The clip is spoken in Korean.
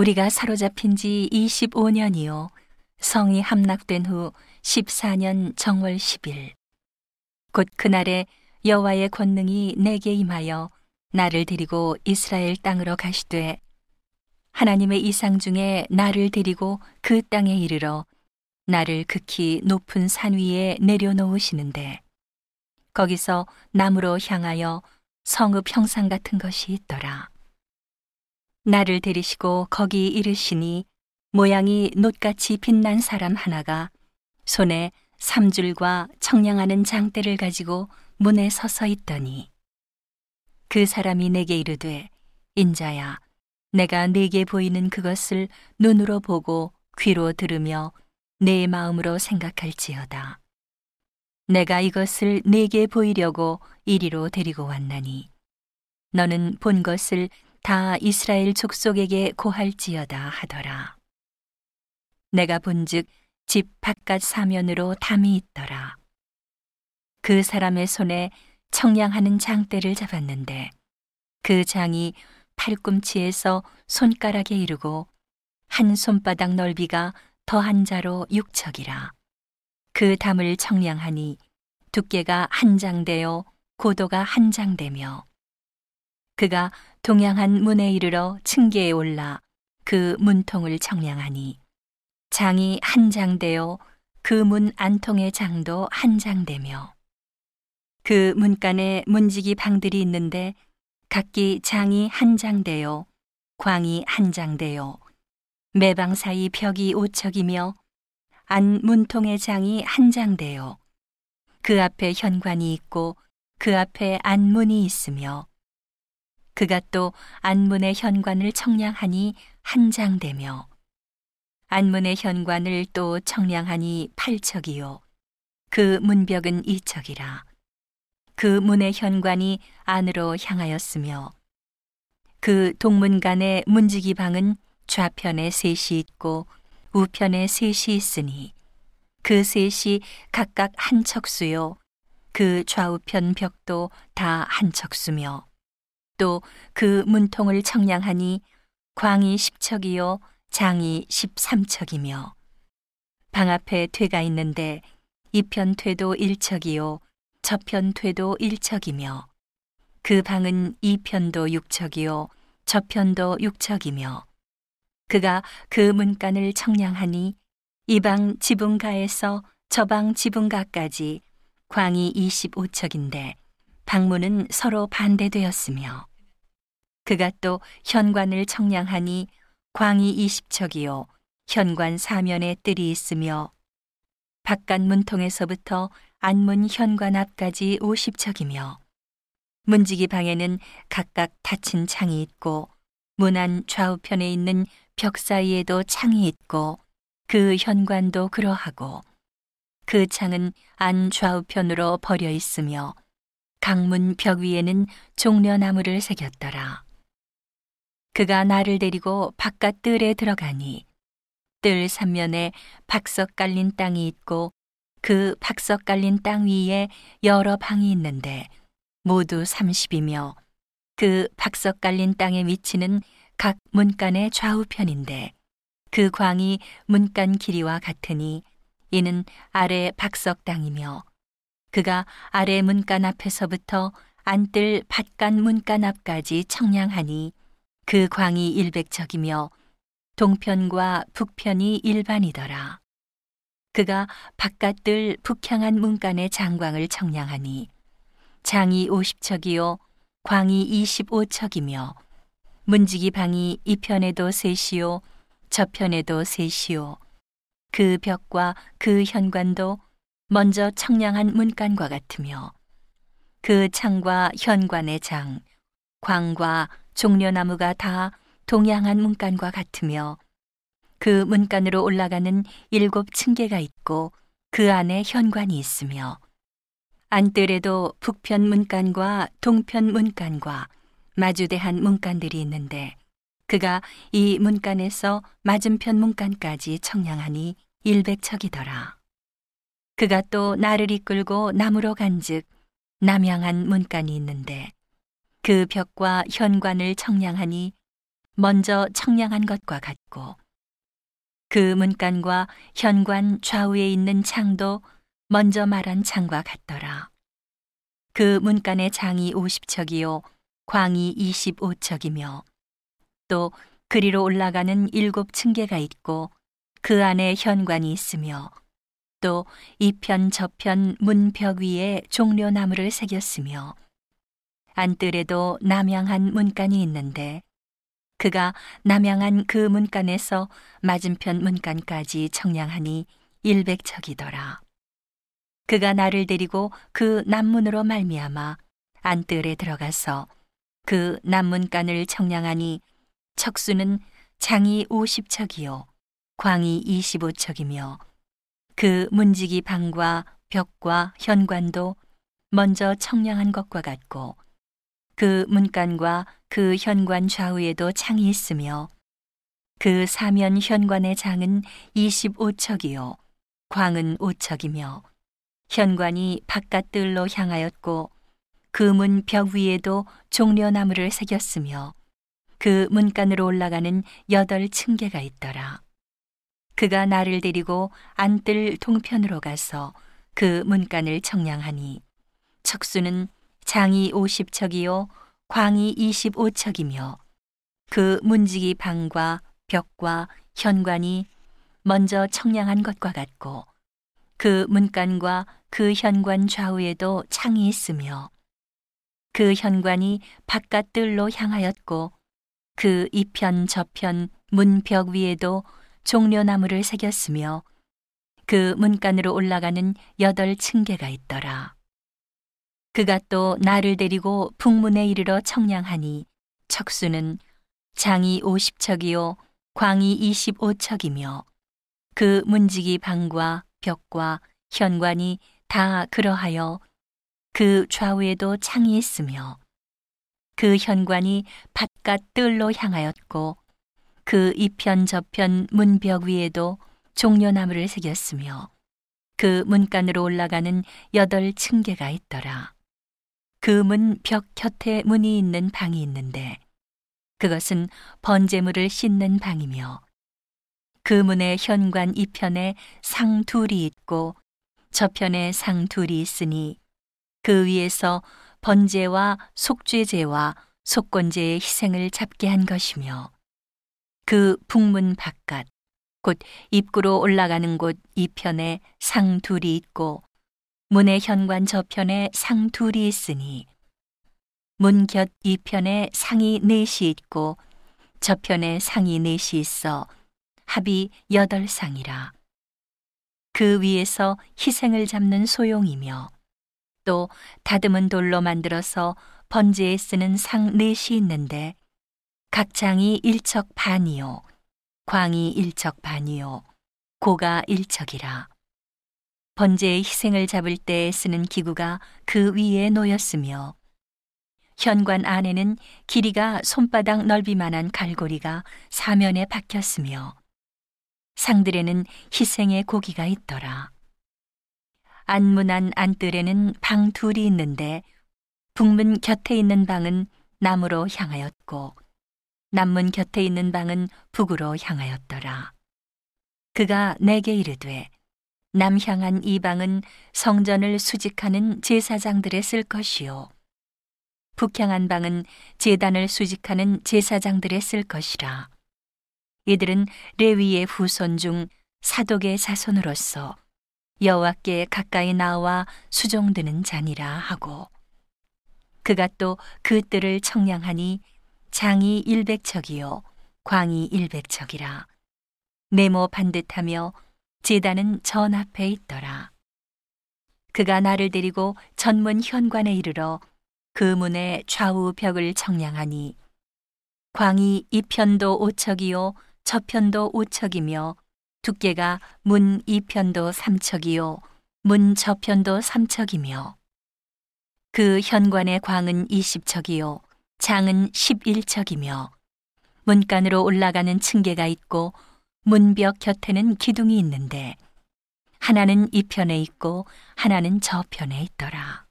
우리가 사로잡힌 지 25년이요. 성이 함락된 후 14년 정월 10일. 곧 그날에 여호와의 권능이 내게 임하여 나를 데리고 이스라엘 땅으로 가시되 하나님의 이상 중에 나를 데리고 그 땅에 이르러 나를 극히 높은 산 위에 내려놓으시는데 거기서 나무로 향하여 성읍 형상 같은 것이 있더라. 나를 데리시고 거기 이르시니 모양이 놋같이 빛난 사람 하나가 손에 삼줄과 청량하는 장대를 가지고 문에 서서 있더니 그 사람이 내게 이르되 인자야 내가 내게 보이는 그것을 눈으로 보고 귀로 들으며 내 마음으로 생각할지어다. 내가 이것을 내게 보이려고 이리로 데리고 왔나니 너는 본 것을 다 이스라엘 족속에게 고할지어다 하더라. 내가 본즉 집 바깥 사면으로 담이 있더라. 그 사람의 손에 청량하는 장대를 잡았는데 그 장이 팔꿈치에서 손가락에 이르고 한 손바닥 넓이가 더한 자로 육척이라. 그 담을 청량하니 두께가 한 장되어 고도가 한 장되며 그가 동양한 문에 이르러 층계에 올라 그 문통을 청량하니 장이 한 장되어 그 문 안통의 장도 한 장되며 그 문간에 문지기 방들이 있는데 각기 장이 한 장되어 광이 한 장되어 매방 사이 벽이 오척이며 안 문통의 장이 한 장되어 그 앞에 현관이 있고 그 앞에 안문이 있으며 그가 또 안문의 현관을 청량하니 한 장되며 안문의 현관을 또 청량하니 팔척이요. 그 문벽은 이척이라. 그 문의 현관이 안으로 향하였으며 그 동문간의 문지기 방은 좌편에 셋이 있고 우편에 셋이 있으니 그 셋이 각각 한 척수요. 그 좌우편 벽도 다 한 척수며 또 그 문통을 청량하니 광이 십척이요 장이 십삼척이며 방 앞에 퇴가 있는데 이편 퇴도 일척이요 저편 퇴도 일척이며 그 방은 이편도 육척이요 저편도 육척이며 그가 그 문간을 청량하니 이 방 지붕가에서 저 방 지붕가까지 광이 25척인데 방문은 서로 반대되었으며 그가 또 현관을 청량하니 광이 20척이요 현관 사면에 뜰이 있으며 바깥 문통에서부터 안문 현관 앞까지 50척이며 문지기 방에는 각각 닫힌 창이 있고 문 안 좌우편에 있는 벽 사이에도 창이 있고 그 현관도 그러하고 그 창은 안 좌우편으로 버려 있으며 강문 벽 위에는 종려나무를 새겼더라. 그가 나를 데리고 바깥 뜰에 들어가니 뜰 삼면에 박석 깔린 땅이 있고 그 박석 깔린 땅 위에 여러 방이 있는데 모두 30이며 그 박석 깔린 땅의 위치는 각 문간의 좌우편인데 그 광이 문간 길이와 같으니 이는 아래 박석 땅이며 그가 아래 문간 앞에서부터 안뜰 밭간 문간 앞까지 청량하니 그 광이 일백척이며 동편과 북편이 일반이더라. 그가 바깥들 북향한 문간의 장광을 청량하니 장이 50척이요 광이 25척이며 문지기 방이 이 편에도 셋이요 저편에도 셋이요 그 벽과 그 현관도 먼저 청량한 문간과 같으며 그 창과 현관의 장 광과 종려나무가 다 동양한 문간과 같으며 그 문간으로 올라가는 일곱 층계가 있고 그 안에 현관이 있으며 안뜰에도 북편 문간과 동편 문간과 마주대한 문간들이 있는데 그가 이 문간에서 맞은편 문간까지 청량하니 일백척이더라. 그가 또 나를 이끌고 남으로 간즉 남양한 문간이 있는데 그 벽과 현관을 청량하니 먼저 청량한 것과 같고 그 문간과 현관 좌우에 있는 창도 먼저 말한 창과 같더라. 그 문간의 장이 50척이요 광이 25척이며 또 그리로 올라가는 일곱 층계가 있고 그 안에 현관이 있으며 또 이편 저편 문벽 위에 종려나무를 새겼으며 안뜰에도 남양한 문간이 있는데 그가 남양한 그 문간에서 맞은편 문간까지 청량하니 일백척이더라. 그가 나를 데리고 그 남문으로 말미암아 안뜰에 들어가서 그 남문간을 청량하니 척수는 장이 50척이요 광이 25척이며 그 문지기 방과 벽과 현관도 먼저 청량한 것과 같고 그 문간과 그 현관 좌우에도 창이 있으며 그 사면 현관의 장은 25척이요 광은 5척이며 현관이 바깥들로 향하였고 그 문 벽 위에도 종려나무를 새겼으며 그 문간으로 올라가는 여덟 층계가 있더라. 그가 나를 데리고 안뜰 동편으로 가서 그 문간을 청량하니 척수는 장이 50척이요 광이 25척이며 그 문지기 방과 벽과 현관이 먼저 청량한 것과 같고 그 문간과 그 현관 좌우에도 창이 있으며 그 현관이 바깥들로 향하였고 그 이편 저편 문벽 위에도 종려나무를 새겼으며 그 문간으로 올라가는 여덟 층계가 있더라. 그가 또 나를 데리고 북문에 이르러 청량하니 척수는 장이 50척이요 광이 25척이며 그 문지기 방과 벽과 현관이 다 그러하여 그 좌우에도 창이 있으며 그 현관이 바깥 뜰로 향하였고 그 이편 저편 문벽 위에도 종려나무를 새겼으며 그 문간으로 올라가는 여덟 층계가 있더라. 그 문 벽 곁에 문이 있는 방이 있는데 그것은 번제물을 씻는 방이며 그 문의 현관 이편에 상 둘이 있고 저편에 상 둘이 있으니 그 위에서 번제와 속죄제와 속건제의 희생을 잡게 한 것이며 그 북문 바깥 곧 입구로 올라가는 곳 이편에 상 둘이 있고 문의 현관 저편에 상 둘이 있으니 문 곁 이편에 상이 넷이 있고 저편에 상이 넷이 있어 합이 여덟 상이라. 그 위에서 희생을 잡는 소용이며 또 다듬은 돌로 만들어서 번제에 쓰는 상 넷이 있는데 각 장이 일척 반이요 광이 일척 반이요 고가 일척이라. 번제의 희생을 잡을 때 쓰는 기구가 그 위에 놓였으며 현관 안에는 길이가 손바닥 넓이만한 갈고리가 사면에 박혔으며 상들에는 희생의 고기가 있더라. 안문안 안뜰에는 방 둘이 있는데 북문 곁에 있는 방은 남으로 향하였고 남문 곁에 있는 방은 북으로 향하였더라. 그가 내게 이르되 남향한 이 방은 성전을 수직하는 제사장들의 쓸 것이요. 북향한 방은 제단을 수직하는 제사장들의 쓸 것이라. 이들은 레위의 후손 중 사독의 자손으로서 여호와께 가까이 나와 수종드는 자니라 하고 그가 또 그 뜰을 청량하니 장이 일백척이요 광이 일백척이라 네모 반듯하며 제단은 전 앞에 있더라. 그가 나를 데리고 전문 현관에 이르러 그 문의 좌우 벽을 청량하니 광이 이편도 오척이요 저편도 오척이며 두께가 문 이편도 삼척이요 문 저편도 삼척이며 그 현관의 광은 이십척이요 장은 십일척이며 문간으로 올라가는 층계가 있고 문벽 곁에는 기둥이 있는데 하나는 이 편에 있고 하나는 저 편에 있더라.